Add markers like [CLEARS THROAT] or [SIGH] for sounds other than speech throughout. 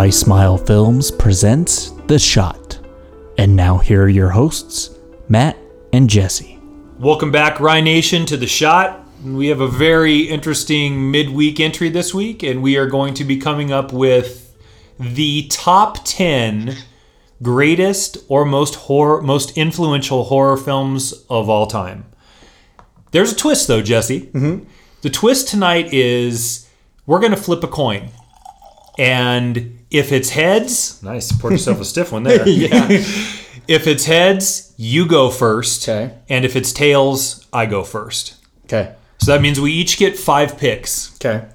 I Smile Films presents The Shot. And now here are your hosts, Matt and Jesse. Welcome back, Rye Nation, to the shot. We have a very interesting midweek entry this week, and we are going to be coming up with the top 10 greatest or most horror, most influential horror films of all time. There's a twist, though, Jesse. Mm-hmm. The twist tonight is we're going to flip a coin. And if it's heads, nice, poured yourself a stiff one there. [LAUGHS] Yeah. If it's heads, you go first. Okay. And if it's tails, I go first. Okay. So that means we each get five picks. Okay.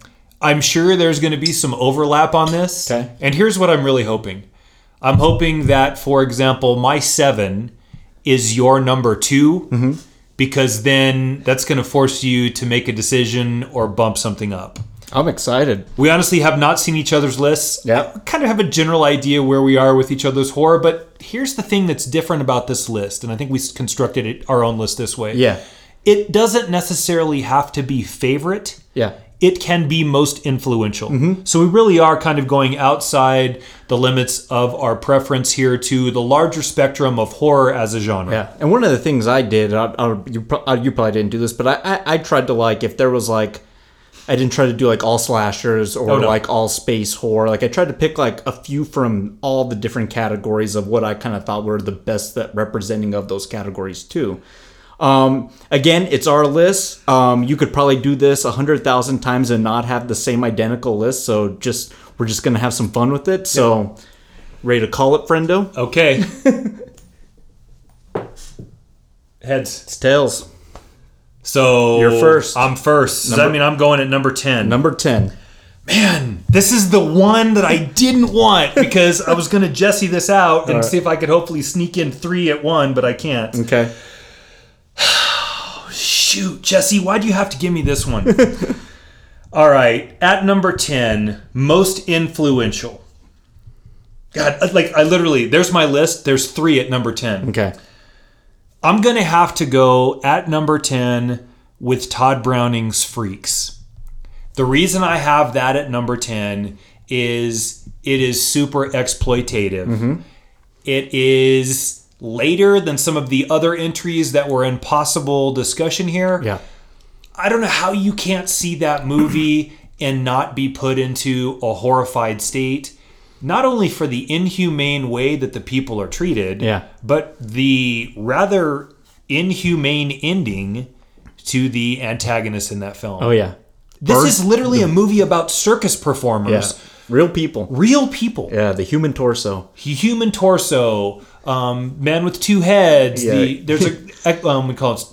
I'm sure there's going to be some overlap on this. Okay. And here's what I'm really hoping I'm hoping that, for example, my seven is your number 2 Mm-hmm. because then that's going to force you to make a decision or bump something up. I'm excited. We honestly have not seen each other's lists. Yeah. I kind of have a general idea where we are with each other's horror, but here's the thing that's different about this list, and I think we constructed it, our own list this way. Yeah. It doesn't necessarily have to be favorite. Yeah. It can be most influential. So we really are kind of going outside the limits of our preference here to the larger spectrum of horror as a genre. Yeah. And one of the things I did, I, I, you, pro- uh, you probably didn't do this, but I, I, I tried to like, if there was like, I didn't try to do like all slashers or Oh, no. like all space horror. Like I tried to pick like a few from all the different categories of what I kind of thought were the best that representing of those categories too. Um, again, it's our list. Um, you could probably do this a hundred thousand times and not have the same identical list. So just we're just gonna have some fun with it. So ready to call it, friendo? Okay. [LAUGHS] Heads. It's tails. So You're first. I'm first. Does that mean I'm going at number 10? Number ten. Man, this is the one that I didn't want because I was going to Jesse this out and right. see if I could hopefully sneak in three at one, but I can't. Okay. [SIGHS] Shoot, Jesse, why do you have to give me this one? [LAUGHS] All right, at number 10, most influential. God, like I literally, there's my list. There's three at number 10. Okay. I'm going to have to go at number 10 with Tod Browning's Freaks. The reason I have that at number 10 is it is super exploitative. Mm-hmm. It is later than some of the other entries that were in possible discussion here. Yeah. I don't know how you can't see that movie and not be put into a horrified state. Not only for the inhumane way that the people are treated, Yeah. but the rather inhumane ending to the antagonist in that film. Oh yeah. this Bird- is literally a movie about circus Yeah. Real people. real people, Yeah. The human torso. human torso, um, man with two heads. Yeah. The there's a [LAUGHS] um, we call it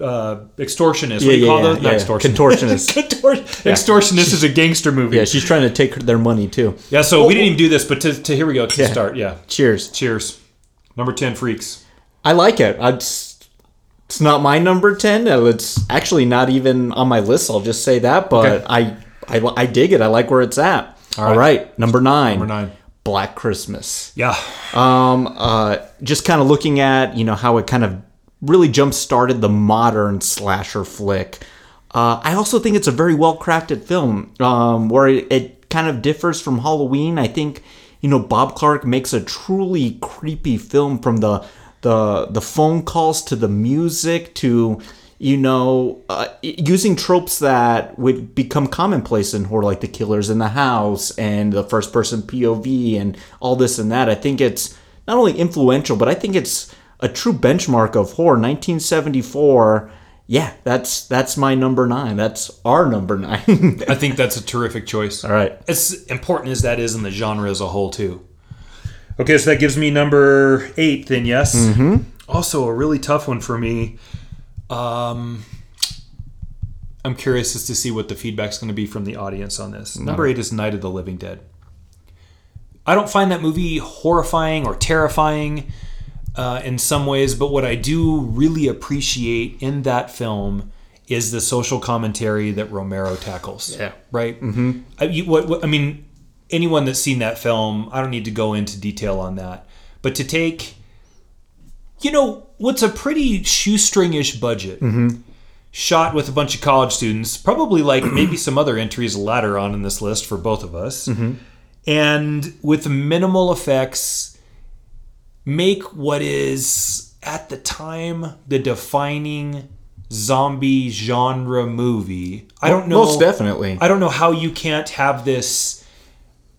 uh, extortionist. what Yeah, do you yeah, call yeah, those? Yeah. extortionist. Contortionist. [LAUGHS] Contor- Extortionist is a [LAUGHS] gangster movie. Yeah. She's trying to take their money too. Yeah, so we didn't even do this, but to, to here we go to start. Yeah. Cheers. Cheers. Number 10 freaks. I like it. I just, it's not my number ten. uh, It's actually not even on my list. I'll just say that. But Okay. I, I, I dig it. I like where it's at. All right. right. Number nine. Number nine. Black Christmas. Yeah. Um, uh, just kind of looking at you know how it kind of really jump started the modern slasher flick. Uh, I also think it's a very well crafted film um, where it, it kind of differs from Halloween. I think you know Bob Clark makes a truly creepy film from the the the phone calls to the music to you know uh, using tropes that would become commonplace in horror like the killers in the house and the first person pov and all this and that i think it's not only influential but i think it's a true benchmark of horror 1974 yeah that's that's my number nine that's our number [LAUGHS] nine I think that's a terrific choice. all right As important as that is in the genre as a whole, too. Okay, so that gives me number eight, then, yes? Mm-hmm. Also, a really tough one for me. Um, I'm curious as to see what the feedback's going to be from the audience on this. Number eight is Night of the Living Dead. I don't find that movie horrifying or terrifying uh, in some ways, but what I do really appreciate in that film is the social commentary that Romero tackles. Yeah. Right. Mm-hmm. I, you, what, what, I mean, anyone that's seen that film, I don't need to go into detail on that, but to take, you know, what's a pretty shoestringish budget. Mm-hmm. Shot with a bunch of college students, probably like [CLEARS THROAT] maybe some other entries later on in this list for both of us, mm-hmm. and with minimal effects make what is at the time the defining zombie genre movie. I don't know Most definitely. I don't know how you can't have this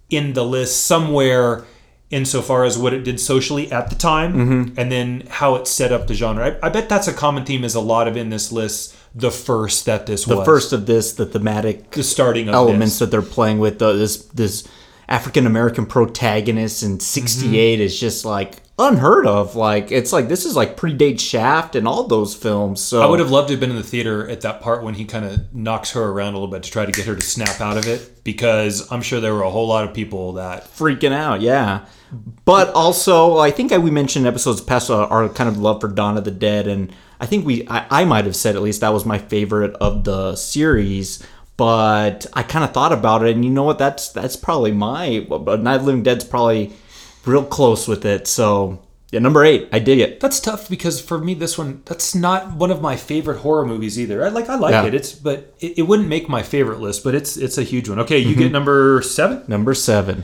in the list somewhere insofar as what it did socially at the time Mm-hmm. and then how it set up the genre. I, I bet that's a common theme is a lot of in this list the first that this the was. first of this, the thematic the starting of elements this. that they're playing with, the, this this African American protagonist in '68 Mm-hmm. is just like unheard of. Like it's like this is like predate Shaft and all those films. So I would have loved to have been in the theater at that part when he kind of knocks her around a little bit to try to get her to snap out of it because I'm sure there were a whole lot of people that freaking out. Yeah, but also I think I, we mentioned episodes past uh, our kind of love for Dawn of the Dead, and I think we I, I might have said at least that was my favorite of the series. But I kind of thought about it, and you know what? That's that's probably my Night of the Living Dead's probably real close with it. So yeah, number eight, I dig it. That's tough because for me, this one that's not one of my favorite horror movies either. I like I like Yeah. it. It's but it, it wouldn't make my favorite list, but it's it's a huge one. Okay, you Mm-hmm. get number seven. Number seven.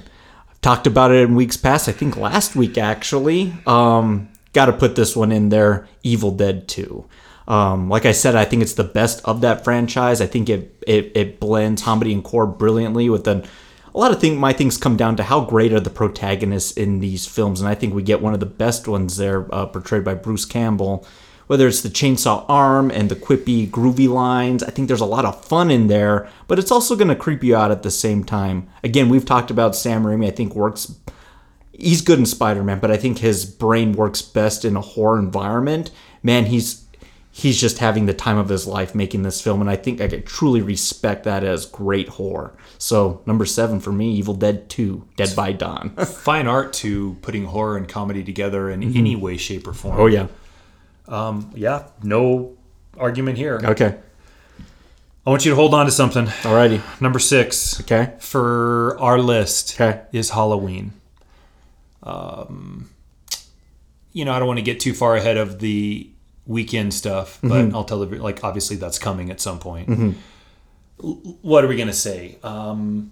I've talked about it in weeks past. I think last week actually. Um, Got to put this one in there. Evil Dead Two. Um, like I said, I think it's the best of that franchise. I think it it, it blends comedy and core brilliantly. With then a lot of thing, my things come down to how great are the protagonists in these films, and I think we get one of the best ones there, uh, portrayed by Bruce Campbell whether it's the chainsaw arm and the quippy, groovy lines. I think there's a lot of fun in there, but it's also going to creep you out at the same time. Again, we've talked about Sam Raimi, I think works. He's good in Spider Man, but I think his brain works best in a horror environment. Man, he's. He's just having the time of his life making this film, and I think I could truly respect that as great horror. So, number seven for me, Evil Dead 2, Dead by Dawn. [LAUGHS] Fine art to putting horror and comedy together in any way, shape, or form. Mm-hmm. oh, yeah. yeah, no argument here. Okay. I want you to hold on to something. Alrighty. Number six Okay. for our list Okay. is Halloween. Um, you know, I don't want to get too far ahead of the weekend stuff, but Mm-hmm. I'll tell the like obviously that's coming at some point. L- What are we gonna say? Um,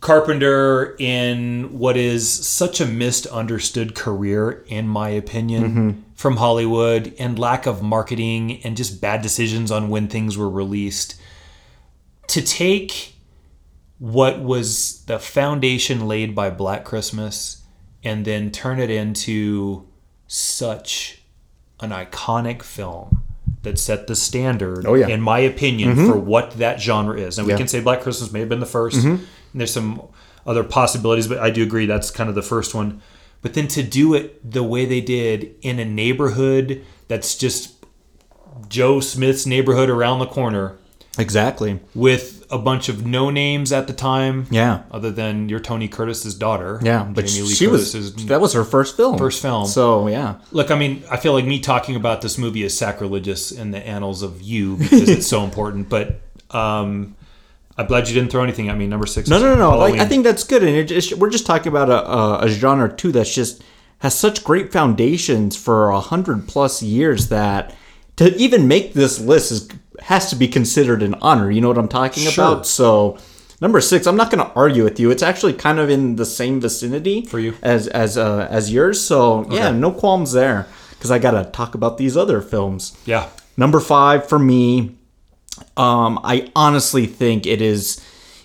Carpenter in what is such a misunderstood career, in my opinion, Mm-hmm. from Hollywood, and lack of marketing and just bad decisions on when things were released. To take what was the foundation laid by Black Christmas and then turn it into such an iconic film that set the standard, Oh, yeah. Mm-hmm. in my opinion, for what that genre is. And we Yeah. Mm-hmm. can say Black Christmas may have been the 1st And there's some other possibilities, but I do agree that's kind of the first one. But then to do it the way they did in a neighborhood that's just Joe Smith's neighborhood around the corner Exactly. with a bunch of no names at the time. Yeah. Other than your Tony Curtis's daughter. Yeah, but Jamie Lee she was Curtis's that was her first film. First film. So yeah, Look, I mean, I feel like me talking about this movie is sacrilegious in the annals of you because it's so [LAUGHS] important. But um, I'm glad you didn't throw anything at me. Number six. no, no, no, no. Like, I think that's good, and it just, we're just talking about a, a, a genre too that's just has such great foundations for a hundred plus years that to even make this list is has to be considered an honor. You know what I'm talking Sure. about? So. Number six, I'm not going to argue with you. It's actually kind of in the same vicinity For you. as as uh, as yours. So yeah, no qualms there. Because I got to talk about these other films. yeah. Number five for me, um, I honestly think it is,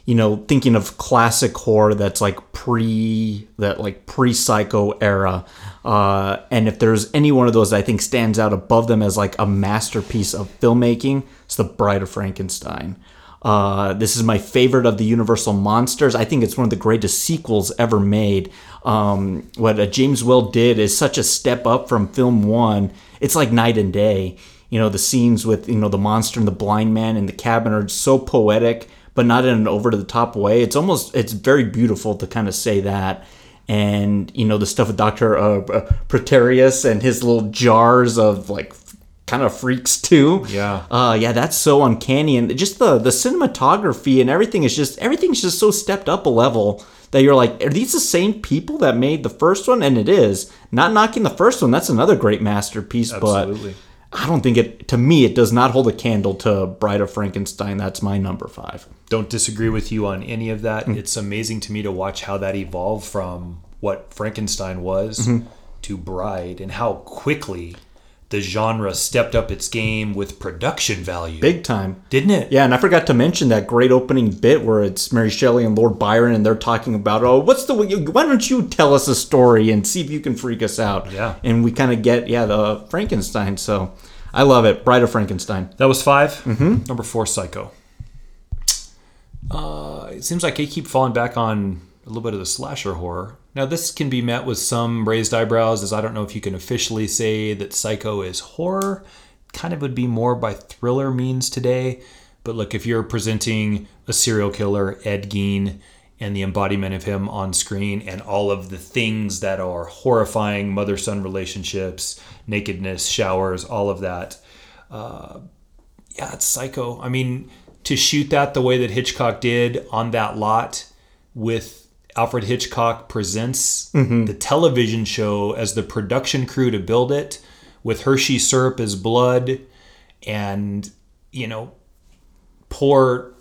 you know, thinking of classic horror that's like pre that like pre Psycho era, uh, and if there's any one of those I think stands out above them as like a masterpiece of filmmaking, it's The Bride of Frankenstein. Uh, this is my favorite of the Universal monsters. I think it's one of the greatest sequels ever made. Um, what uh, James Whale did is such a step up from film one. It's like night and day. You know, the scenes with, you know, the monster and the blind man in the cabin are so poetic, but not in an over to the top way. It's almost, it's very beautiful to kind of say that. And, you know, the stuff with Dr. Uh, uh, Pretorius and his little jars of like kind of freaks too. Yeah. Uh, yeah, that's so uncanny, and just the the cinematography and everything is just everything's just so stepped up a level that you're like, are these the same people that made the first one? And it is. Not knocking the first one. That's another great masterpiece, Absolutely. but I don't think it. To me, it does not hold a candle to Bride of Frankenstein. That's my number five. Don't disagree with you on any of that. Mm-hmm. It's amazing to me to watch how that evolved from what Frankenstein was mm-hmm. to Bride and how quickly the genre stepped up its game with production value. Big time. didn't it? Yeah, and I forgot to mention that great opening bit where it's Mary Shelley and Lord Byron, and they're talking about, oh, what's the why don't you tell us a story and see if you can freak us out? Yeah. and we kind of get yeah the Frankenstein. So I love it. Bride of Frankenstein. That was 5 Mm-hmm. Number four, Psycho. Uh, it seems like I keep falling back on a little bit of the slasher horror. Now, this can be met with some raised eyebrows, as I don't know if you can officially say that Psycho is horror. Kind of would be more by thriller means today. But look, if you're presenting a serial killer, Ed Gein, and the embodiment of him on screen, and all of the things that are horrifying mother son relationships, nakedness, showers, all of that, uh, yeah, it's psycho. I mean, to shoot that the way that Hitchcock did on that lot with Alfred Hitchcock Presents, mm-hmm. the television show, as the production crew to build it, with Hershey syrup as blood, and, you know, pour,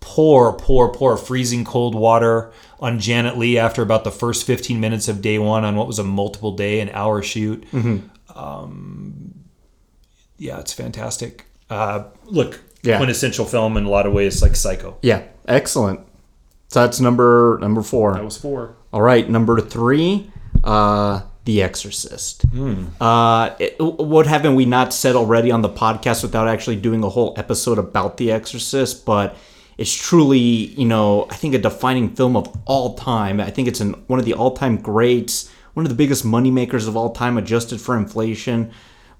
pour, pour, pour freezing cold water on Janet Leigh after about the first 15 minutes of day one on what was a multiple day, an hour shoot mm-hmm. um, yeah, it's fantastic. Uh, look, Yeah. quintessential film in a lot of ways, like Psycho. Yeah, excellent. So that's number number four. That was four. All right, number three, uh, The Exorcist. Uh, it- what haven't we not said already on the podcast without actually doing a whole episode about The Exorcist? But it's truly, you know, I think a defining film of all time. I think it's an, one of the all-time greats, one of the biggest moneymakers of all time, adjusted for inflation.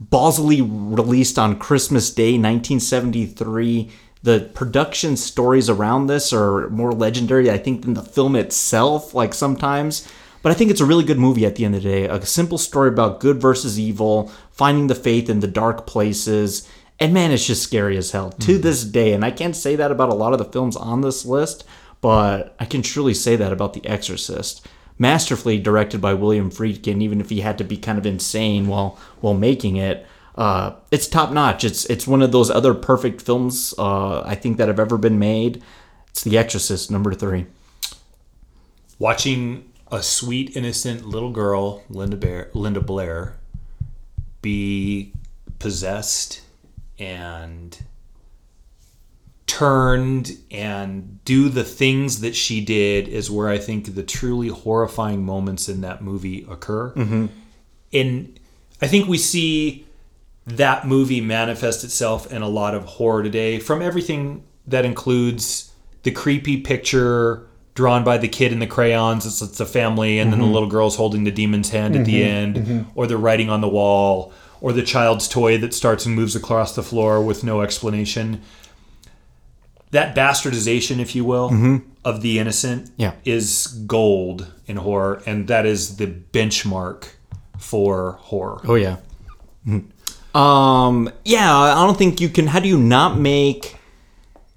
Bosley released on Christmas Day, 1973. The production stories around this are more legendary, I think, than the film itself, like sometimes. But I think it's a really good movie at the end of the day. A simple story about good versus evil, finding the faith in the dark places. And man, it's just scary as hell to mm-hmm. this day. And I can't say that about a lot of the films on this list, but I can truly say that about The Exorcist masterfully directed by William Friedkin, even if he had to be kind of insane while while making it. Uh, it's top notch. It's it's one of those other perfect films uh, I think that have ever been made. It's The Exorcist, number three. Watching a sweet, innocent little girl, Linda Bear, Linda Blair, be possessed and turned and do the things that she did is where I think the truly horrifying moments in that movie occur. Mm-hmm. And I think we see that movie manifests itself in a lot of horror today from everything that includes the creepy picture drawn by the kid in the crayons it's, it's a family and then the mm-hmm. little girl's holding the demon's hand at the mm-hmm. end mm-hmm. or the writing on the wall or the child's toy that starts and moves across the floor with no explanation. That bastardization if you will of the innocent Yeah. is gold in horror and that is the benchmark for horror. Oh yeah. Um. Yeah. I don't think you can. How do you not make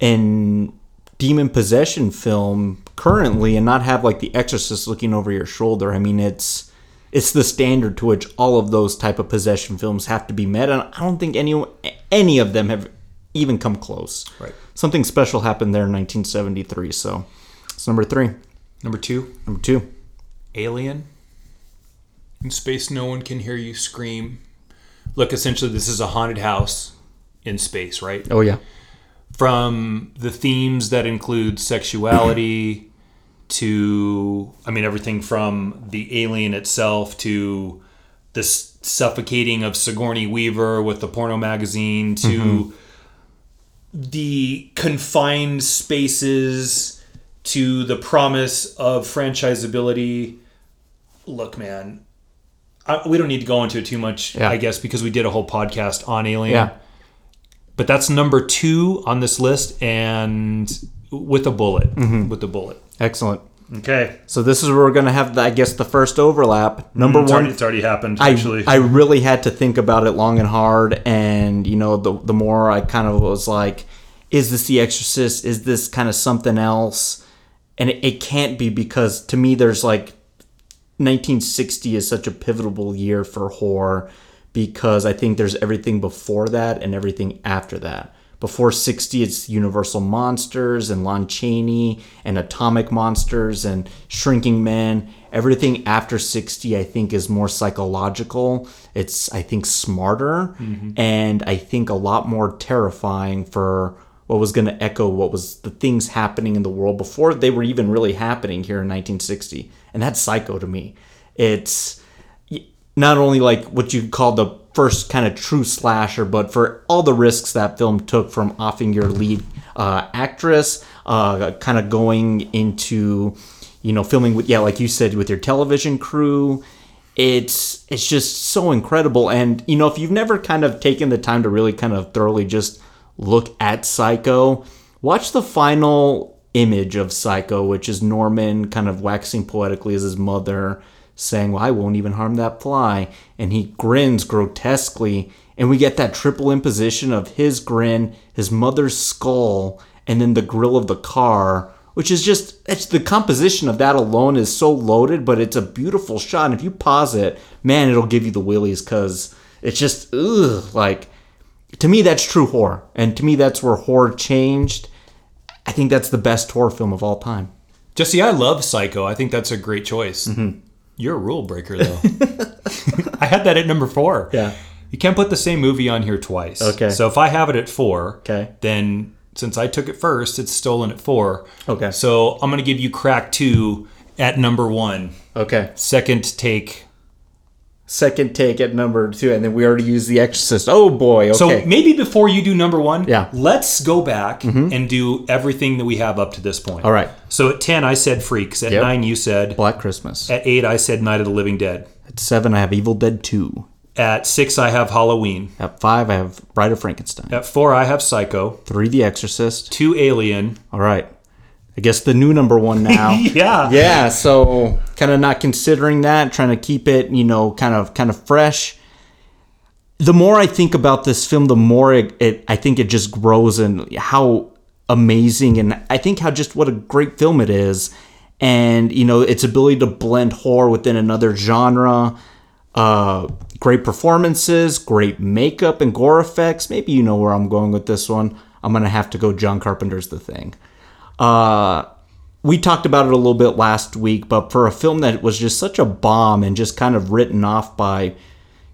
an demon possession film currently and not have like The Exorcist looking over your shoulder? I mean, it's it's the standard to which all of those type of possession films have to be met, and I don't think any any of them have even come close. Right. Something special happened there in 1973. So it's number three. number two Number two. Alien. In space, no one can hear you scream. Look, essentially, this is a haunted house in space, right? Oh yeah. From the themes that include sexuality to, I mean, everything from the alien itself to the suffocating of Sigourney Weaver with the porno magazine to mm-hmm. the confined spaces to the promise of franchisability. Look, man, I, we don't need to go into it too much, Yeah. I guess, because we did a whole podcast on Alien. Yeah. But that's number two on this list, and with a bullet. Mm-hmm. With a bullet. Excellent. Okay. So this is where we're gonna have, the, I guess, the first overlap. Mm, number It's one, already, it's already happened, I, actually. I really had to think about it long and hard and you know the the more I kind of was like is this the exorcist is this kind of something else and it, it can't be because to me there's like 1960 is such a pivotal year for horror because I think there's everything before that and everything after that. Before 60, it's Universal Monsters and Lon Chaney and Atomic Monsters and Shrinking Men. Everything after 60, I think, is more psychological. It's, I think, smarter mm-hmm. and I think a lot more terrifying for what was going to echo what was the things happening in the world before they were even really happening here in 1960. And that's psycho to me. It's not only like what you call the first kind of true slasher, but for all the risks that film took from offing your lead uh, actress, uh, kind of going into, you know, filming with yeah, like you said, with your television crew. It's it's just so incredible, and you know, if you've never kind of taken the time to really kind of thoroughly just look at Psycho, watch the final image of Psycho, which is Norman kind of waxing poetically as his mother saying, Well, I won't even harm that fly. And he grins grotesquely. And we get that triple imposition of his grin, his mother's skull, and then the grill of the car, which is just, it's the composition of that alone is so loaded, but it's a beautiful shot. And if you pause it, man, it'll give you the willies because it's just, ugh, like, to me, that's true horror. And to me, that's where horror changed. I think that's the best horror film of all time. Jesse, I love Psycho. I think that's a great choice. Mm-hmm. You're a rule breaker, though. [LAUGHS] I had that at number four. Yeah. You can't put the same movie on here twice. Okay. So if I have it at four, Okay. then since I took it first, it's stolen at four. Okay. So I'm going to give you Crack 2 at number one. Okay. Second take. Second take at number two, and then we already used The Exorcist. Oh boy. Okay. So maybe before you do number one, Yeah. Mm-hmm. let's go back and do everything that we have up to this point. All right. So at 10, I said Freaks. At Yep. 9, you said. Black Christmas. At 8, I said Night of the Living Dead. At seven, I have Evil Dead Two. At 6, I have Halloween. At five, I have Bride of Frankenstein. At 4, I have Psycho. Three, The Exorcist. 2, Alien. All right. I guess the new number one [LAUGHS] now. Yeah. yeah. So kind of not considering that, trying to keep it, you know, kind of kind of fresh. The more I think about this film, the more it, it I think it just grows and how amazing and I think how just what a great film it is, and you know its ability to blend horror within another genre. Uh, great performances, great makeup and gore effects. Maybe you know where I'm going with this one. I'm gonna have to go John Carpenter's The Thing. Uh, we talked about it a little bit last week, but for a film that was just such a bomb and just kind of written off by,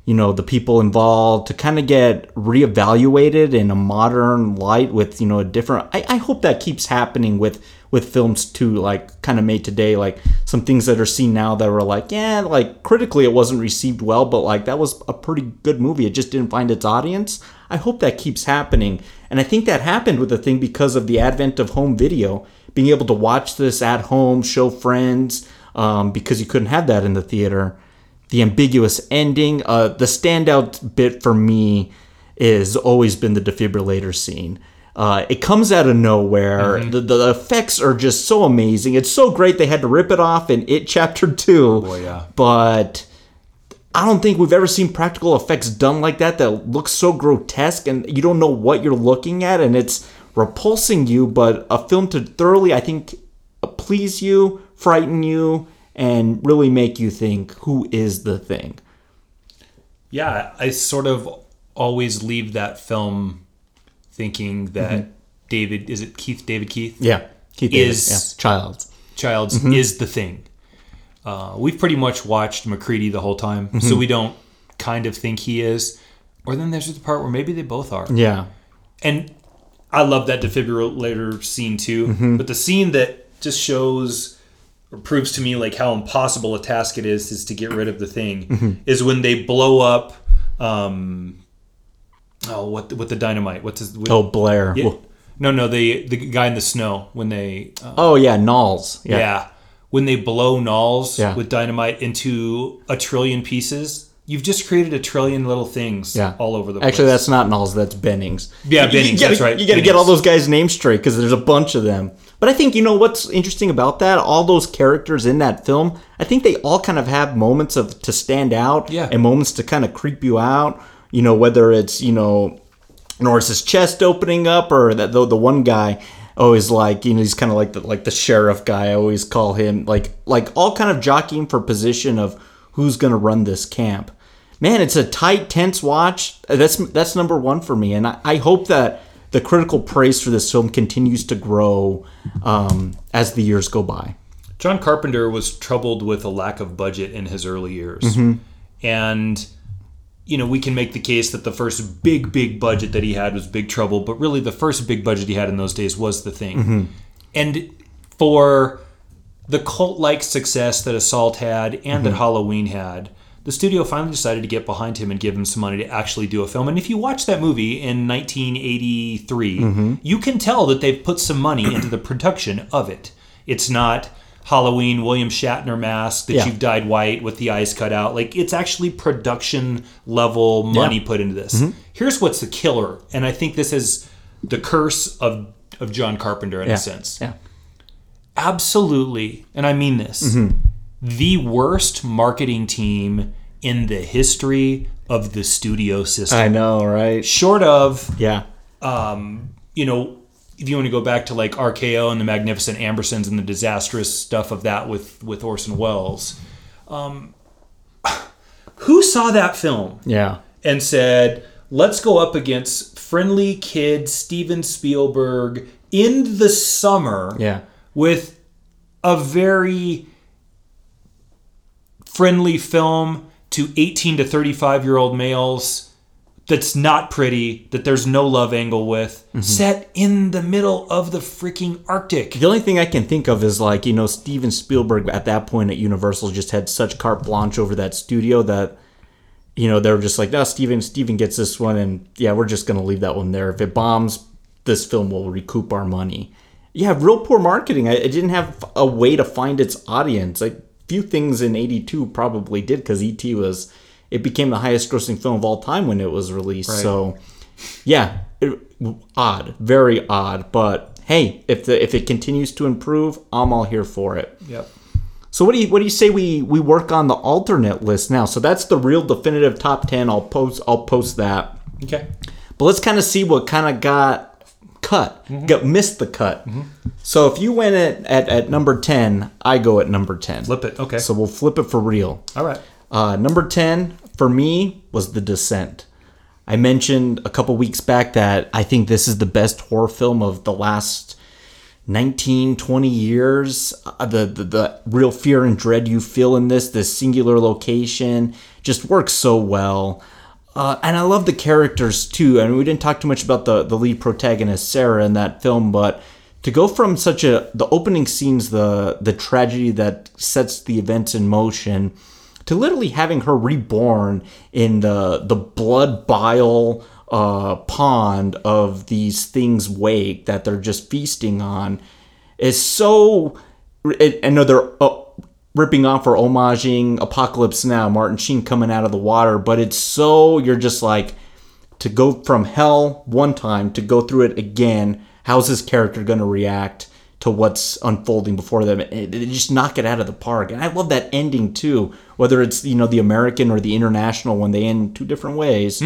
you know, the people involved to kind of get reevaluated in a modern light with, you know, a different. I, I hope that keeps happening with with films too, like kind of made today, like some things that are seen now that were like, yeah, like critically it wasn't received well, but like that was a pretty good movie. It just didn't find its audience. I hope that keeps happening. And I think that happened with the thing because of the advent of home video, being able to watch this at home, show friends, um, because you couldn't have that in the theater. The ambiguous ending, uh, the standout bit for me is always been the defibrillator scene. Uh, it comes out of nowhere. The, the effects are just so amazing. It's so great they had to rip it off in It Chapter 2. Boy, yeah. But I don't think we've ever seen practical effects done like that that looks so grotesque and you don't know what you're looking at and it's repulsing you, but a film to thoroughly, I think, please you, frighten you, and really make you think who is the thing. Yeah, I sort of always leave that film thinking that mm-hmm. David, is it Keith, David Keith? Yeah. Keith Is- Davis, yeah. Child. Childs mm-hmm. is the thing. Uh, we've pretty much watched MacReady the whole time, so we don't kind of think he is. Or then there's the part where maybe they both are. Yeah. And I love that defibrillator scene too. But the scene that just shows or proves to me like how impossible a task it is is to get rid of the thing is when they blow up um oh what with the dynamite what's his with, Oh, Blair. yeah. no no the the guy in the snow when they uh, Oh, yeah. Nauls. yeah. Yeah. When they blow Nauls Yeah. with dynamite into a trillion pieces you've just created a trillion little things Yeah. all over the place Actually, that's not Nauls. That's Bennings. Yeah, You- you Bennings, gotta- that's right, You got to get all those guys' names straight because there's a bunch of them. But I think you know what's interesting about that. All those characters in that film, I think they all kind of have moments of to stand out, Yeah. and moments to kind of creep you out. You know, whether it's you know Norris's chest opening up, or that the, the one guy always like you know he's kind of like the like the sheriff guy. I always call him like like all kind of jockeying for position of who's gonna run this camp. man, it's a tight, tense watch. That's that's number one for me, and I, I hope that the critical praise for this film continues to grow um, as the years go by. John Carpenter was troubled with a lack of budget in his early years. And, you know, we can make the case that the first big, big budget that he had was Big Trouble, but really the first big budget he had in those days was The Thing. Mm-hmm. And for the cult like success that Assault had and that mm-hmm. Halloween had, the studio finally decided to get behind him and give him some money to actually do a film. And if you watch that movie in 1983, mm-hmm. you can tell that they've put some money into the production of it. It's not Halloween William Shatner mask that Yeah. you've dyed white with the eyes cut out. Like it's actually production level money Yeah. put into this. Here's what's the killer, and I think this is the curse of of John Carpenter in Yeah. a sense Yeah. absolutely, and I mean this, Mm-hmm. the worst marketing team in the history of the studio system. I know, right? Short of, Yeah. Um, you know, if you want to go back to like RKO and the Magnificent Ambersons and the disastrous stuff of that with with Orson Welles, um, [SIGHS] who saw that film Yeah. and said, "Let's go up against friendly kid Steven Spielberg in the summer." Yeah. with a very friendly film to 18 to 35 year old males that's not pretty, that there's no love angle with, mm-hmm. set in the middle of the freaking Arctic. The only thing I can think of is like, you know, Steven Spielberg at that point at Universal just had such carte blanche over that studio that, you know, they were just like, no, Steven, Steven gets this one, and yeah, we're just gonna leave that one there. If it bombs, this film will recoup our money. Yeah, real poor marketing. I, it didn't have a way to find its audience. Like few things in '82 probably did because ET was, it became the highest grossing film of all time when it was released. So, yeah, it, odd, very odd. But hey, if the if it continues to improve, I'm all here for it. Yep. So what do you what do you say we we work on the alternate list now? So that's the real definitive top ten. I'll post I'll post that. Okay. But let's kind of see what kind of got cut, got missed the cut. So if you went at, at at number ten, I go at number ten. Flip it. Okay. So we'll flip it for real. All right. Uh, number 10 for me was The Descent. I mentioned a couple weeks back that I think this is the best horror film of the last 19, 20 years. Uh, the, the, the real fear and dread you feel in this, this singular location, just works so well. Uh, and I love the characters too. I mean, we didn't talk too much about the, the lead protagonist, Sarah, in that film, but to go from such a the opening scenes, the the tragedy that sets the events in motion, to literally having her reborn in the the blood bile uh, pond of these things wake that they're just feasting on is so. I know they're uh, ripping off or homaging Apocalypse Now, Martin Sheen coming out of the water, but it's so you're just like to go from hell one time to go through it again. How's this character going to react to what's unfolding before them? They just knock it out of the park, and I love that ending too. Whether it's you know the American or the international, when they end two different ways.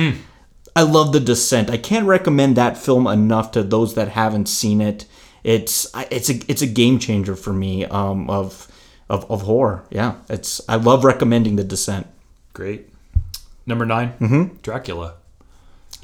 I love The Descent. I can't recommend that film enough to those that haven't seen it. It's it's a it's a game changer for me um, of of of horror. Yeah, it's I love recommending The Descent. Great. Number 9 mm-hmm. Dracula.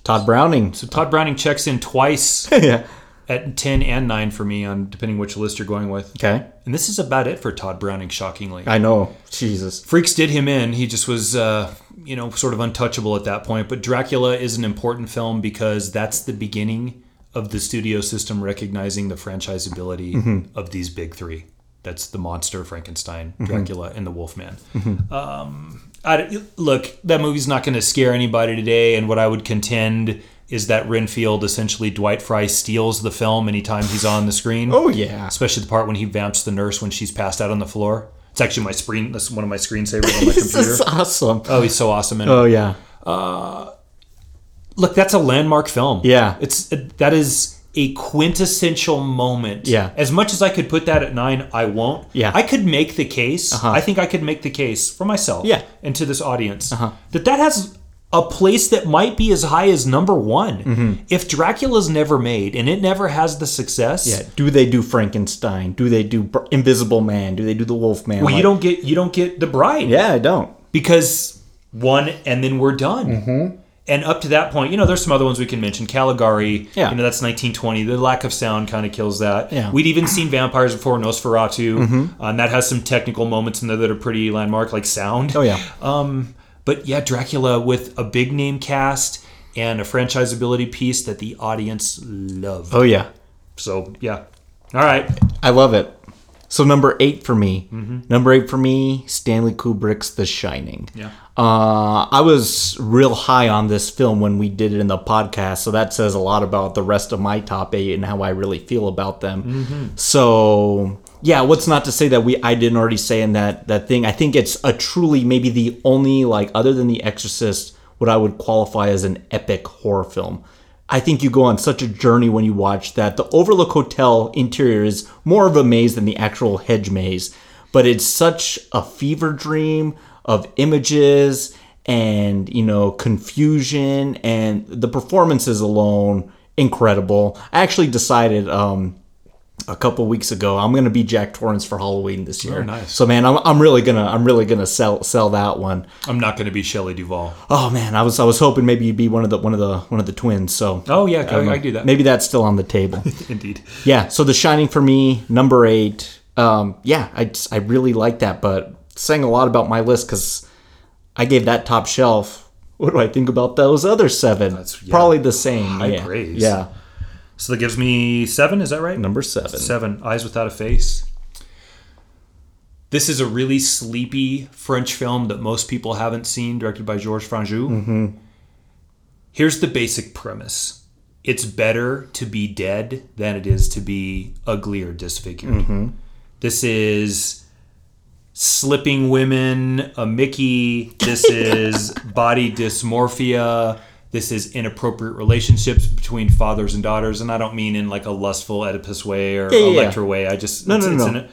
Tod Browning. So Tod Browning checks in twice [LAUGHS] yeah. At 10 and 9 for me on depending which list you're going with. Okay. And this is about it for Tod Browning, shockingly. I know. Jesus. Freaks did him in. He just was, uh, you know, sort of untouchable at that point. But Dracula is an important film because that's the beginning of the studio system recognizing the franchisability of these big three. That's the monster, Frankenstein, Dracula, and the Wolfman. Um, I, look, that movie's not going to scare anybody today. And what I would contend is that Renfield essentially Dwight Frye steals the film anytime he's on the screen Oh yeah. especially the part when he vamps the nurse when she's passed out on the floor. It's actually my screen. That's one of my screensavers on my [LAUGHS] This computer. is awesome. Oh, he's so awesome! And Oh yeah. look, that's a landmark film. Yeah. it's that is a quintessential moment. Yeah. As much as I could put that at nine, I won't. Yeah. Uh-huh. I could make the case. I think I could make the case for myself. Yeah. Uh-huh. And to this audience that that has a place that might be as high as number one. Mm-hmm. If Dracula's never made and it never has the success. Yeah. Do they do Frankenstein? Do they do Invisible Man? Do they do the Wolf Man? Well, you don't get you don't get the bride. Yeah, I don't. because one, and then we're done. Mm-hmm. And up to that point, you know, there's some other ones we can mention. Caligari, Yeah. you know, that's 1920. The lack of sound kind of kills that. Yeah. Mm-hmm. We'd even seen Vampires Before Nosferatu, uh, and that has some technical moments in there that are pretty landmark, like sound. Oh, yeah. Um, but yeah, Dracula with a big name cast and a franchisability piece that the audience loved. Oh yeah. So yeah, all right. I love it. So number eight for me. Number eight for me, Stanley Kubrick's The Shining. Yeah. Uh, I was real high on this film when we did it in the podcast, so that says a lot about the rest of my top eight and how I really feel about them. So yeah, what's not to say that we I didn't already say in that that thing. I think it's a truly maybe the only like other than The Exorcist, what I would qualify as an epic horror film. I think you go on such a journey when you watch that. The Overlook Hotel interior is more of a maze than the actual hedge maze, but it's such a fever dream of images and, you know, confusion and the performances alone incredible. I actually decided um a couple weeks ago I'm going to be Jack Torrance for Halloween this year. Very nice. So man, I'm, I'm really going to I'm really going to sell sell that one. I'm not going to be Shelley Duvall. Oh man, I was I was hoping maybe you'd be one of the one of the one of the twins. So Oh yeah, I, I do that. maybe that's still on the table. [LAUGHS] Indeed. yeah. So The Shining for me, number eight. Um, yeah, I just- I really like that, but saying a lot about my list because I gave that top shelf. What do I think about those other seven? Yeah. Probably the same. High yeah. praise. Yeah. So that gives me seven. Is that right? Number seven. Seven. Eyes Without a Face. This is a really sleepy French film that most people haven't seen, directed by Georges Franju. Mm-hmm. Here's the basic premise it's better to be dead than it is to be ugly or disfigured. Mm-hmm. This is slipping women, a Mickey. This [LAUGHS] is body dysmorphia. This is inappropriate relationships between fathers and daughters, and I don't mean in like a lustful Oedipus way or Yeah, yeah, yeah. Electra way. I just No, it's, no, it's no. an-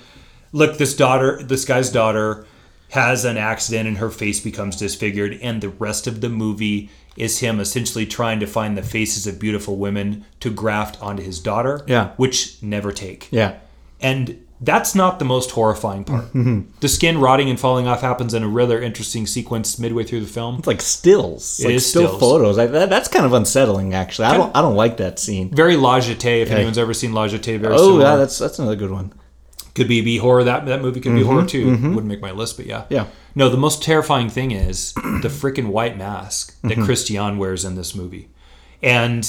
look. This daughter, this guy's daughter, has an accident and her face becomes disfigured, and the rest of the movie is him essentially trying to find the faces of beautiful women to graft onto his daughter. Yeah. which never take. Yeah. And that's not the most horrifying part. [LAUGHS] Mm-hmm. The skin rotting and falling off happens in a rather interesting sequence midway through the film. It's like stills. It like is still stills. photos. I, that, that's kind of unsettling, actually. I don't I don't like that scene. Very La Jetée, if anyone's ever seen La Jetée, very Oh similar. yeah, that's that's another good one. could be B horror. That that movie could be horror too. Wouldn't make my list, but yeah. Mm-hmm. Yeah. No, the most terrifying thing is [CLEARS THROAT] the freaking white mask that Mm-hmm. Christian wears in this movie, and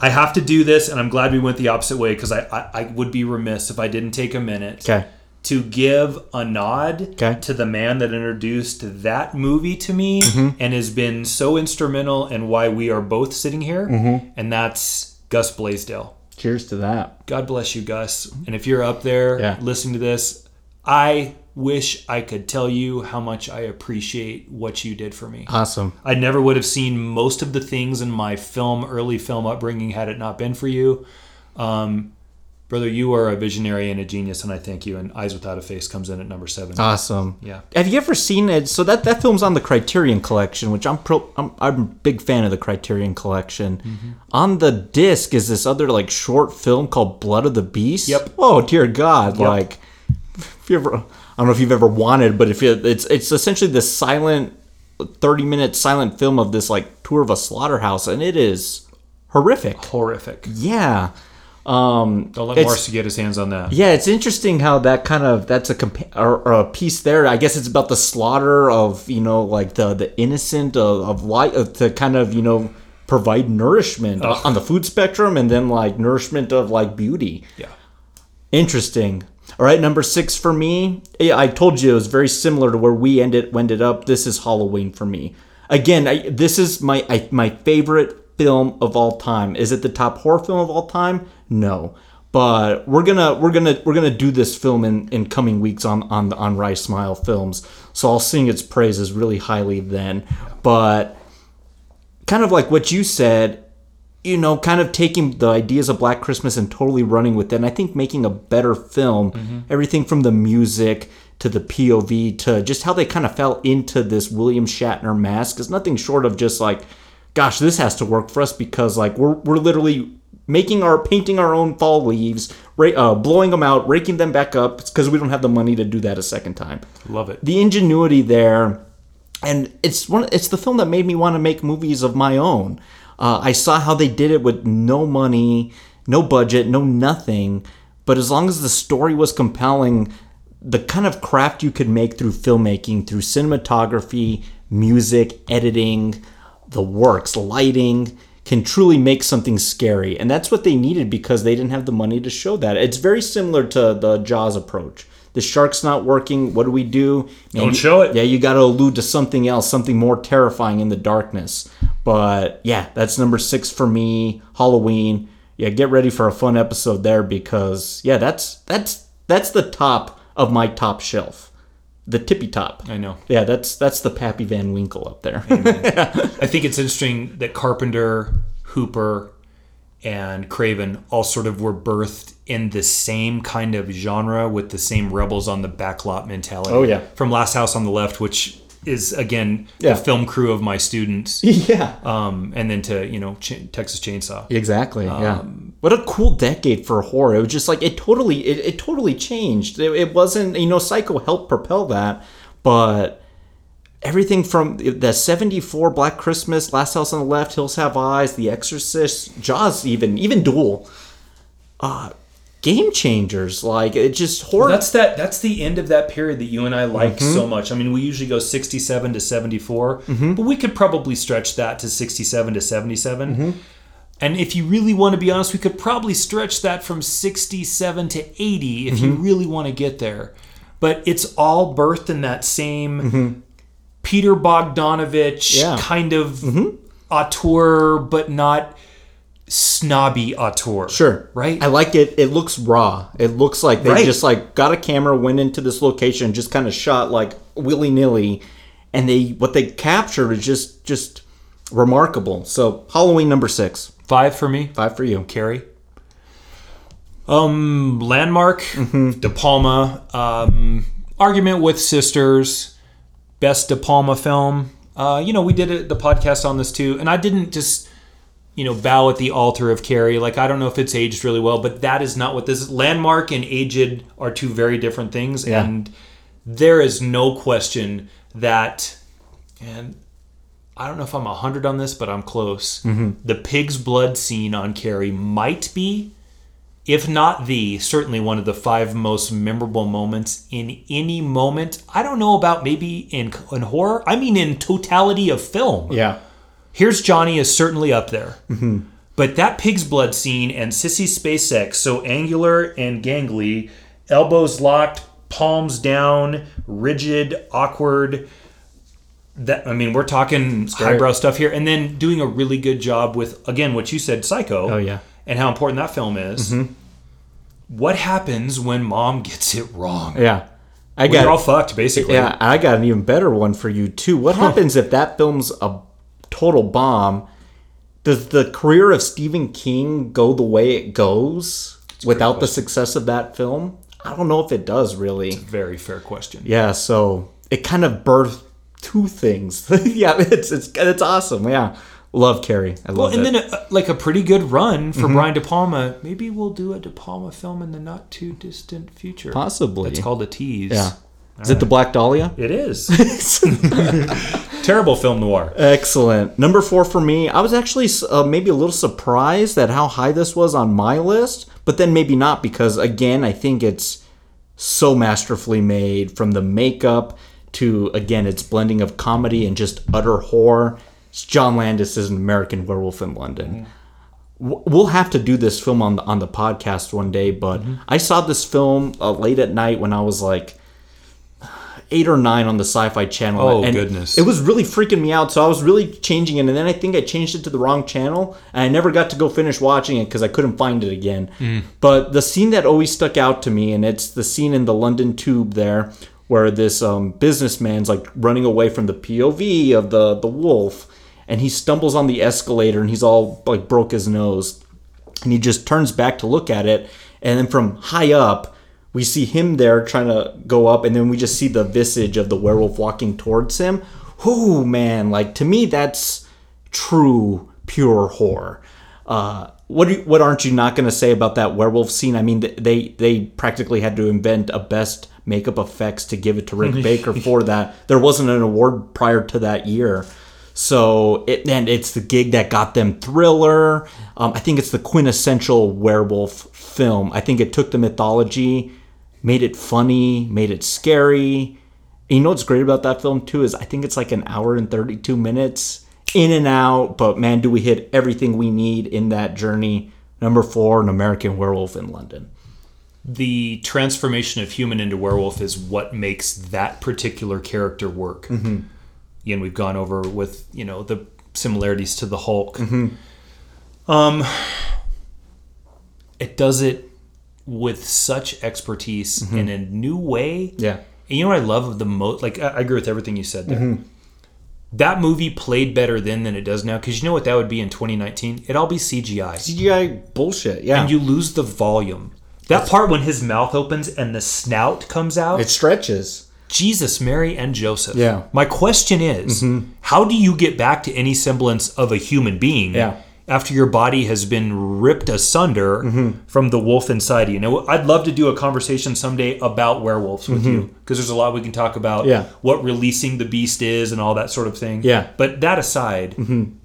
I have to do this, and I'm glad we went the opposite way because I, I I would be remiss if I didn't take a minute Okay. to give a nod Okay. to the man that introduced that movie to me Mm-hmm. and has been so instrumental in why we are both sitting here, Mm-hmm. and that's Gus Blaisdell. Cheers to that. God bless you, Gus. And if you're up there Yeah. listening to this, I wish I could tell you how much I appreciate what you did for me. Awesome. I never would have seen most of the things in my film, early film upbringing, had it not been for you. Um, brother, you are a visionary and a genius, and I thank you. And Eyes Without a Face comes in at number seven. Awesome. Yeah. Have you ever seen it? So that that film's on the Criterion Collection, which I'm pro, I'm I'm a big fan of the Criterion Collection. Mm-hmm. On the disc is this other like short film called Blood of the Beast. Yep. Oh dear God! Yep. Like, [LAUGHS] if you ever, I don't know if you've ever wanted, but if you, it's it's essentially this silent, thirty minute silent film of this like tour of a slaughterhouse, and it is horrific. Horrific. Yeah. Um, Don't let Marcy get his hands on that. yeah, it's interesting how that kind of that's a compa- or, or a piece there. I guess it's about the slaughter of you know like the the innocent of, of life uh, to kind of you know provide nourishment Ugh. on the food spectrum and then like nourishment of like beauty. Yeah. Interesting. All right, number six for me. Yeah, I told you it was very similar to where we ended ended up. This is Halloween for me. Again, I, this is my I, my favorite film of all time. Is it the top horror film of all time? No, but we're gonna we're gonna we're gonna do this film in, in coming weeks on on on Rice Smile Films. So I'll sing its praises really highly then. But kind of like what you said, you know, kind of taking the ideas of Black Christmas and totally running with it. And I think making a better film, everything from the music to the POV to just how they kind of fell into this William Shatner mask is nothing short of just like, gosh, this has to work for us because like we're we're literally making our painting our own fall leaves, ra- uh, blowing them out, raking them back up. Because we don't have the money to do that a second time Love it. the ingenuity there and it's one. It's the film that made me want to make movies of my own. Uh, I saw how they did it with no money, no budget, no nothing. But as long as the story was compelling, the kind of craft you could make through filmmaking, through cinematography, music, editing, the works, lighting, can truly make something scary. And that's what they needed because they didn't have the money to show that. It's very similar to the Jaws approach. The shark's not working. What do we do? Man, Don't show it. Yeah, you got to allude to something else, something more terrifying in the darkness. But yeah, that's number six for me. Halloween. Yeah, get ready for a fun episode there because yeah, that's that's that's the top of my top shelf, the tippy top. I know. Yeah, that's that's the Pappy Van Winkle up there. [LAUGHS] I think it's interesting that Carpenter, Hooper, and Craven all sort of were birthed in the same kind of genre with the same rebels on the backlot mentality. Oh, yeah. From Last House on the Left, which is again Yeah. the film crew of my students, [LAUGHS] yeah. um, and then to you know Ch- Texas Chainsaw. Exactly. yeah. Um, What a cool decade for horror. It was just like it totally it, it totally changed. It, it wasn't you know Psycho helped propel that, but everything from the 74 Black Christmas, Last House on the Left, Hills Have Eyes, The Exorcist, Jaws even, even Duel. Uh game changers like it just horror That's that. That's the end of that period that you and I like Mm-hmm. so much. I mean, we usually go sixty-seven to 74 but we could probably stretch that to sixty-seven to 77 Mm-hmm. And if you really want to be honest, we could probably stretch that from sixty-seven to eighty if you really want to get there. But it's all birthed in that same Peter Bogdanovich Yeah. kind of auteur, but not snobby auteur. Sure. right? I like it. It looks raw. It looks like they Right. just like got a camera, went into this location, just kind of shot like willy nilly, and they what they captured is just just remarkable. So Halloween number six, Five for me. five for you. Carrie. Um, Landmark, Mm-hmm. De Palma, um, Argument with Sisters, Best De Palma film. Uh, you know, we did a, the podcast on this too, and I didn't just, you know, bow at the altar of Carrie. Like, I don't know if it's aged really well, but that is not what this is. Landmark and aged are two very different things, Yeah. and there is no question that, and I don't know if I'm 100 on this, but I'm close. Mm-hmm. The pig's blood scene on Carrie might be, if not the, certainly one of the five most memorable moments in any moment. I don't know about maybe in, in horror. I mean, in totality of film. Yeah. Here's Johnny is certainly up there. Mm-hmm. But that pig's blood scene and Sissy Spacek, so angular and gangly, elbows locked, palms down, rigid, awkward. That I mean, we're talking great. highbrow stuff here, and then doing a really good job with again what you said, Psycho. Oh, yeah. and how important that film is. Mm-hmm. What happens when mom gets it wrong? Yeah. I We're got all fucked, basically. Yeah, I got an even better one for you too. What happens if that film's a total bomb? Does the career of Stephen King go the way it goes without the success of that film? I don't know if it does really. Very fair question. Yeah, so it kind of birthed two things. [LAUGHS] yeah, it's it's it's awesome. Yeah, love Carrie. I Well, and it. then a, like a pretty good run Mm-hmm. for Brian De Palma. Maybe we'll do a De Palma film in the not too distant future. Possibly. It's called a tease. yeah. Is it the Black Dahlia? It is. [LAUGHS] [LAUGHS] Terrible film noir. Excellent. Number four for me. I was actually uh, maybe a little surprised at how high this was on my list, but then maybe not because again, I think it's so masterfully made from the makeup to again its blending of comedy and just utter horror. It's John Landis is an American Werewolf in London. W- We'll have to do this film on the, on the podcast one day, but I saw this film uh, late at night when I was like eight or nine on the Sci-Fi Channel. Oh, and goodness. It was really freaking me out, so I was really changing it, and then I think I changed it to the wrong channel, and I never got to go finish watching it because I couldn't find it again. Hmm. But the scene that always stuck out to me, and it's the scene in the London Tube there, where this um, businessman's like running away from the POV of the the wolf, and he stumbles on the escalator, and he's all like broke his nose and he just turns back to look at it and then from high up we see him there trying to go up and then we just see the visage of the werewolf walking towards him oh man like to me that's true pure horror Uh, what do you- what aren't you not going to say about that werewolf scene? I mean, they they practically had to invent a best makeup effects to give it to Rick [LAUGHS] Baker for that. There wasn't an award prior to that year. So it and it's the gig that got them Thriller. Um, I think it's the quintessential werewolf film. I think it took the mythology, made it funny, made it scary. And you know what's great about that film too is I think it's like an hour and thirty two minutes in and out. But man, do we hit everything we need in that journey? Number four, an American Werewolf in London. the transformation of human into werewolf is what makes that particular character work. Mm-hmm. Again, we've gone over with you know the similarities to the Hulk. Um, it does it with such expertise mm-hmm. in a new way. Yeah. And you know what I love the most? Like I, I agree with everything you said there. Mm-hmm. That movie played better then than it does now because you know what that would be in 2019? It'd all be CGI CGI bullshit. Yeah. and you lose the volume. That part when his mouth opens and the snout comes out. it stretches. Jesus, Mary, and Joseph. Yeah. My question is, mm-hmm. how do you get back to any semblance of a human being Yeah. After your body has been ripped asunder Mm-hmm. from the wolf inside you? Now, I'd love to do a conversation someday about werewolves with you because there's a lot we can talk about. Mm-hmm. Yeah. What releasing the beast is and all that sort of thing. Yeah. Mm-hmm. But that aside,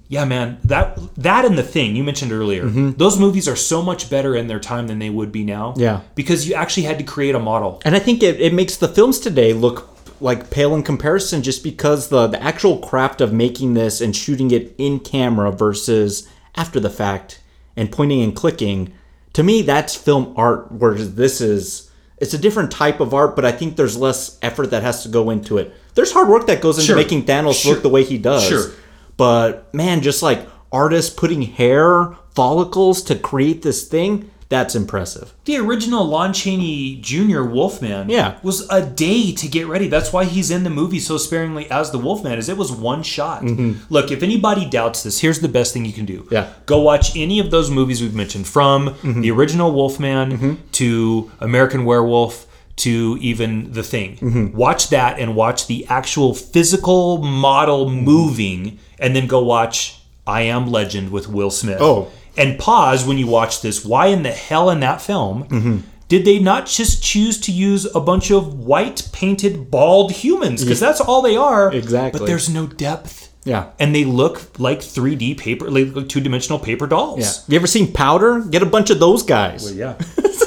yeah, man, that that and the thing you mentioned earlier, Mm-hmm. those movies are so much better in their time than they would be now. Yeah. Because you actually had to create a model. And I think it, it makes the films today look like pale in comparison just because the, the actual craft of making this and shooting it in camera versus after the fact and pointing and clicking, to me, that's film art, where this is. It's a different type of art, but I think there's less effort that has to go into it. There's hard work that goes into Sure. making Thanos Sure. look the way he does. Sure. But man, just like artists putting hair follicles to create this thing, that's impressive. The original Lon Chaney Jr. Wolfman Yeah. was a day to get ready. That's why he's in the movie so sparingly as the Wolfman, is it was one shot. Mm-hmm. Look, if anybody doubts this, here's the best thing you can do. Mm-hmm. Yeah. Go watch any of those movies we've mentioned, from mm-hmm. the original Wolfman mm-hmm. to American Werewolf to even The Thing. Watch that and watch the actual physical model moving, and then go watch I Am Legend with Will Smith Oh. And pause when you watch this. Why in the hell in that film mm-hmm. did they not just choose to use a bunch of white painted bald humans? Because that's all they are. Exactly. But there's no depth. Yeah. And they look like 3D paper, like two dimensional paper dolls. Yeah. You ever seen Powder? Get a bunch of those guys. Yeah.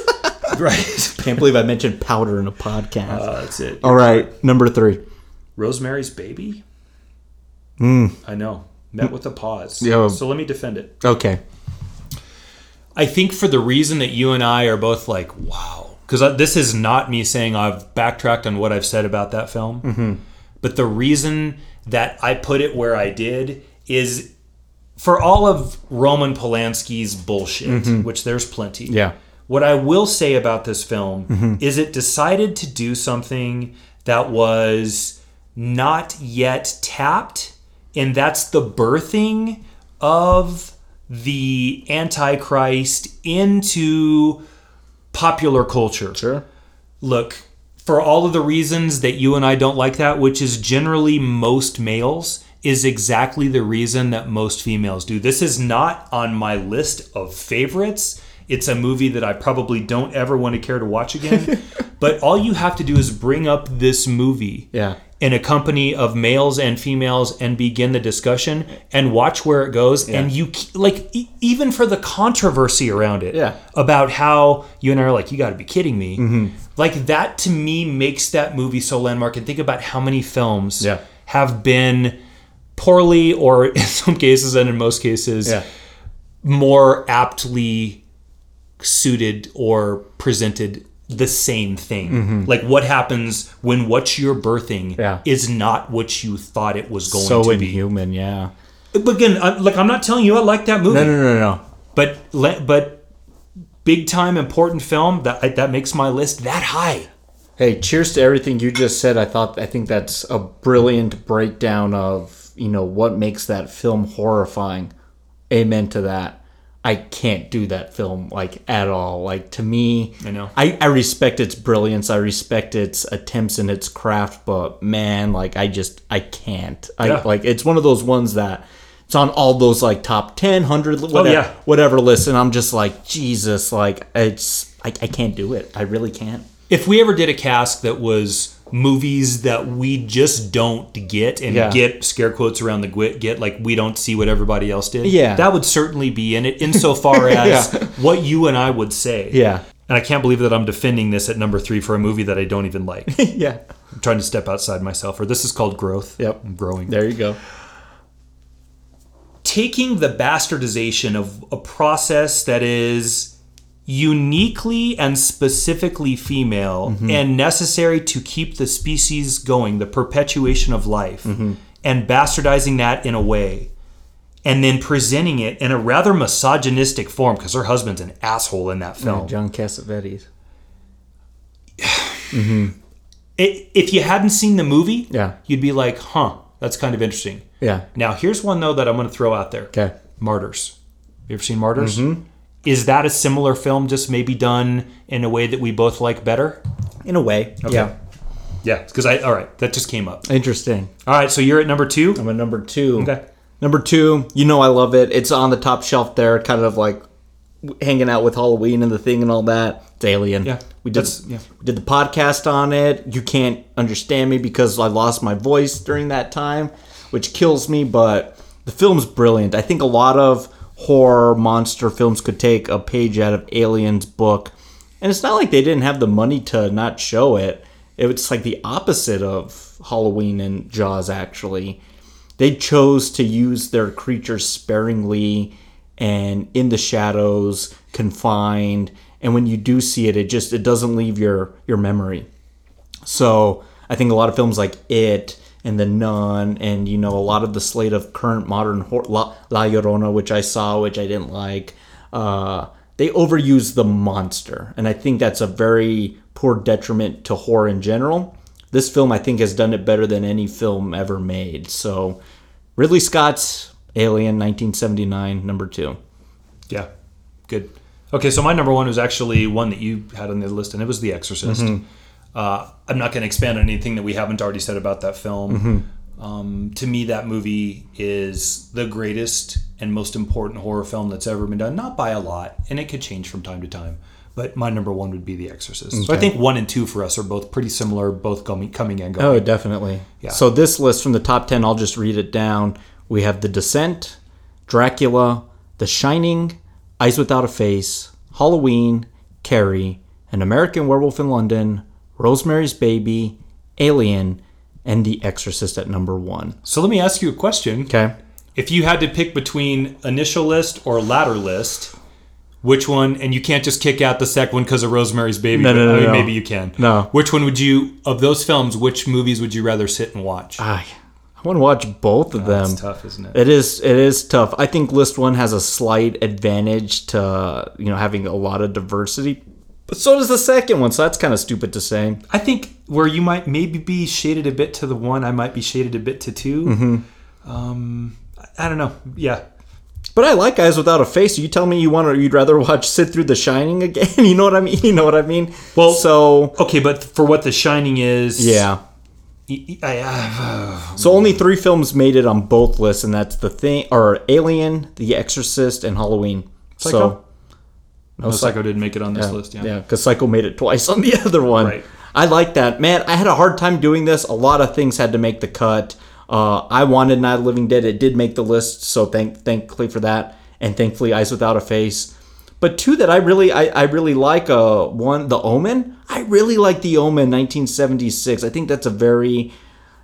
[LAUGHS] right. Can't believe I mentioned Powder in a podcast. Uh, that's it. All right, number three. Rosemary's Baby? Mm. I know. Met mm. with a pause. Yeah. So let me defend it. Okay. I think for the reason that you and I are both like, wow, because this is not me saying I've backtracked on what I've said about that film, Mm-hmm. but the reason that I put it where I did is for all of Roman Polanski's bullshit, which there's plenty. Mm-hmm. Yeah. What I will say about this film Mm-hmm. is it decided to do something that was not yet tapped, and that's the birthing of the Antichrist into popular culture. Sure. Look, for all of the reasons that you and I don't like that, which is generally most males, is exactly the reason that most females do. This is not on my list of favorites. It's a movie that I probably don't ever want to care to watch again. [LAUGHS] but all you have to do is bring up this movie Yeah. In a company of males and females and begin the discussion and watch where it goes and you like e- even for the controversy around it Yeah. about how you and I are like you got to be kidding me mm-hmm. like that to me makes that movie so landmark and think about how many films Yeah. have been poorly or [LAUGHS] in some cases and in most cases Yeah. more aptly suited or presented the same thing. Like what happens when what you're birthing Mm-hmm. Yeah. is not what you thought it was going So to be. So inhuman, yeah. But again, I, like I'm not telling you I like that movie, No, no, no, no. but le- but big time important film that that makes my list that high. Hey, cheers to everything you just said. I thought I think that's a brilliant breakdown of, you know, what makes that film horrifying. Amen to that. I can't do that film like at all. Like to me, I know. I, I respect its brilliance. I respect its attempts and its craft, but man, like I just I can't. I Yeah. like it's one of those ones that It's on all those like top 10, 100, whatever, yeah. whatever lists. And I'm just like, Jesus, like, it's, I, I can't do it. I really can't. If we ever did a cast that was movies that we just don't get and Yeah. get scare quotes around the gwi- get like we don't see what everybody else did. Yeah. that would certainly be in it insofar [LAUGHS] as Yeah. what you and I would say. Yeah. And I can't believe that I'm defending this at number three for a movie that I don't even like. [LAUGHS] yeah. I'm trying to step outside myself. Or this is called growth. Yep. I'm growing. There you go. taking the bastardization of a process that is uniquely and specifically female mm-hmm. and necessary to keep the species going, the perpetuation of life, mm-hmm. and bastardizing that in a way, and then presenting it in a rather misogynistic form because her husband's an asshole in that film. John Cassavetes. [SIGHS] Mm-hmm. It, if you hadn't seen the movie, Yeah. you'd be like, huh, that's kind of interesting. Yeah. Now, here's one, though, that I'm going to throw out there. Okay. Martyrs. You ever seen Martyrs? Is that a similar film, just maybe done in a way that we both like better? In a way. Yeah. Yeah, because I. All right, that just came up. Interesting. All right, so you're at number two. I'm at number two. Okay. Number two, you know I love it. It's on the top shelf there, kind of like hanging out with Halloween and the thing and all that. It's Alien. Yeah, we did. yeah. We did the podcast on it. You can't understand me because I lost my voice during that time, which kills me. But the film's brilliant. I think a lot of horror monster films could take a page out of Alien's book, and it's not like they didn't have the money to not show it. It's like the opposite of Halloween and Jaws, actually. They chose to use their creatures sparingly and in the shadows confined. And when you do see it it just it doesn't leave your your memory. So i think a lot of films like it and the nun and you know a lot of the slate of current modern hor- la, la llorona which i saw which i didn't like uh, they overuse the monster and i think that's a very poor detriment to horror in general this film i think has done it better than any film ever made so ridley scott's alien 1979 number two Yeah, good. Okay, so my number one was actually one that you had on the list, and it was The Exorcist. Uh, I'm not going to expand on anything that we haven't already said about that film. Um, to me, that movie is the greatest and most important horror film that's ever been done. Not by a lot, and it could change from time to time. But my number one would be The Exorcist. So I think one and two for us are both pretty similar, both coming coming and going. Oh, definitely. Yeah. So this list from the top 10, I'll just read it down. We have The Descent, Dracula, The Shining, Eyes Without a Face, Halloween, Carrie, An American Werewolf in London, Rosemary's Baby, Alien, and The Exorcist at number one. So let me ask you a question. Okay. If you had to pick between initial list or ladder list, which one? And you can't just kick out the second one because of Rosemary's Baby. No, no, but, no, I mean, no. Maybe you can. No. Which one would you of those films? Which movies would you rather sit and watch? I, I want to watch both of them. That's tough, isn't it? It is. It is tough. I think list one has a slight advantage to you know having a lot of diversity, but so does the second one. So that's kind of stupid to say. I think where you might maybe be shaded a bit to the one, I might be shaded a bit to 2 Mm-hmm. Um, I don't know. Yeah, But I like Eyes Without a Face. You tell me you want to, you'd rather watch sit through The Shining again. [LAUGHS] You know what I mean? You know what I mean? Well- so okay, but for what The Shining is, yeah. I, I, So only three films made it on both lists, and that's the thing, or Alien, The Exorcist, and Halloween. Psycho? So no, Oh, Psycho didn't make it on this yeah, list. Yeah. Yeah, because Psycho made it twice on the [LAUGHS] other one. Right. I like that. Man, I had a hard time doing this. A lot of things had to make the cut. Uh, I wanted Night of Living Dead. It did make the list, so thank thankfully for that. And thankfully Eyes Without a Face. But two that I really I, I really like uh one The Omen. I really like The Omen 1976. I think that's a very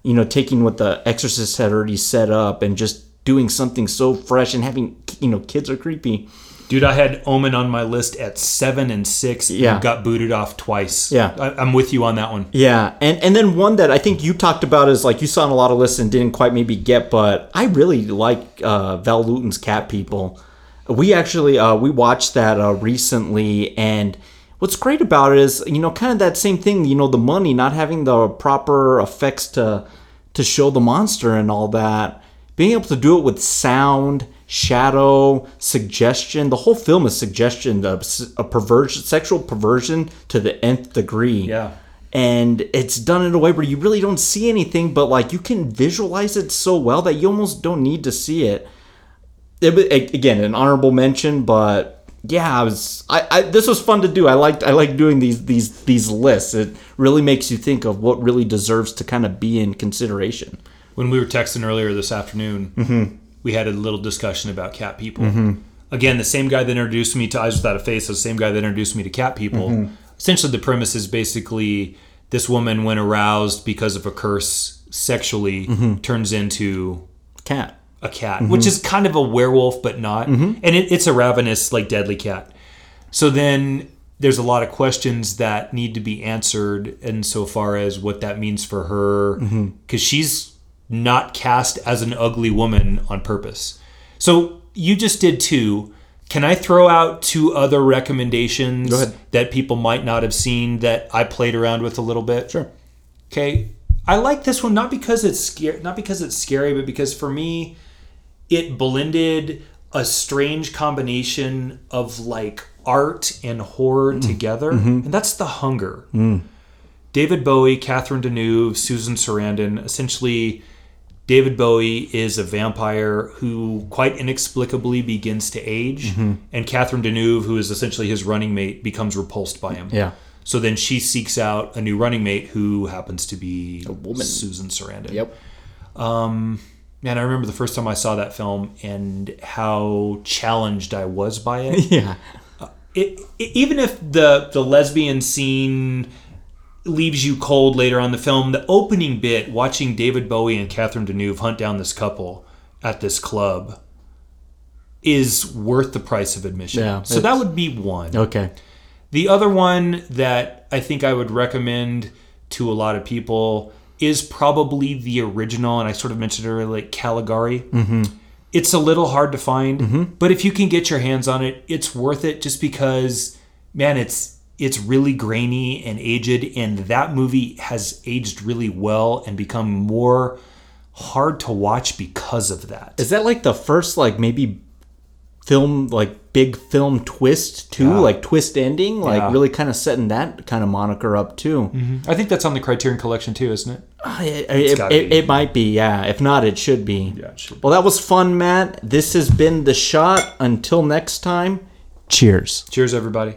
you know taking what The Exorcist had already set up and just doing something so fresh and having you know kids are creepy. Dude, I had Omen on my list at seven and six. Yeah. and got booted off twice. Yeah. I, I'm with you on that one. Yeah, and and then one that I think you talked about is like you saw on a lot of lists and didn't quite maybe get, but I really like uh, Val Lewton's Cat People. We actually uh, we watched that uh, recently, and what's great about it is you know kind of that same thing. You know, the money not having the proper effects to to show the monster and all that, being able to do it with sound, shadow, suggestion. The whole film is suggestion, a, a perversion, sexual perversion to the nth degree Yeah. and it's done in a way where you really don't see anything but like you can visualize it so well that you almost don't need to see it it, again an honorable mention, but yeah, I was I, I this was fun to do. I liked I like doing these these these lists. It really makes you think of what really deserves to kind of be in consideration. when we were texting earlier this afternoon, mm-hmm. We had a little discussion about cat people. Mm-hmm. Again, the same guy that introduced me to Eyes Without a Face, the same guy that introduced me to cat people. Mm-hmm. Essentially, the premise is basically this woman, when aroused because of a curse sexually, mm-hmm. turns into Cat. a cat, which is kind of a werewolf, but not. And it, it's a ravenous, like deadly cat. So then there's a lot of questions that need to be answered insofar as what that means for her, because she's not cast as an ugly woman on purpose. So you just did two. Can I throw out two other recommendations that people might not have seen that I played around with a little bit? Sure. Okay, I like this one not because it's scary, not because it's scary, but because for me, it blended a strange combination of like art and horror mm. together, mm-hmm. and that's The Hunger. Mm. David Bowie, Catherine Deneuve, Susan Sarandon. Essentially, David Bowie is a vampire who quite inexplicably begins to age, mm-hmm. and Catherine Deneuve, who is essentially his running mate, becomes repulsed by him. Yeah. So then she seeks out a new running mate who happens to be a woman. Susan Sarandon. Yep. Um, man, I remember the first time I saw that film and how challenged I was by it. [LAUGHS] Yeah. Uh, it, it even if the the lesbian scene leaves you cold later on the film, the opening bit, watching David Bowie and Catherine Deneuve hunt down this couple at this club, is worth the price of admission. Yeah, so that would be one. Okay. The other one that I think I would recommend to a lot of people is probably the original, and I sort of mentioned earlier, like Caligari. Mm-hmm. It's a little hard to find, but if you can get your hands on it, it's worth it. Just because, man, it's it's really grainy and aged, and that movie has aged really well and become more hard to watch because of that. Is that like the first like maybe film like big film twist too? Yeah. Like twist ending? Like Yeah. really kind of setting that kind of moniker up too. I think that's on the Criterion Collection too, isn't it? Uh, It, it, it, it might be, yeah. If not, it should be. Yeah, it should be. Well, that was fun, Matt. This has been the shot. Until next time, cheers. Cheers, everybody.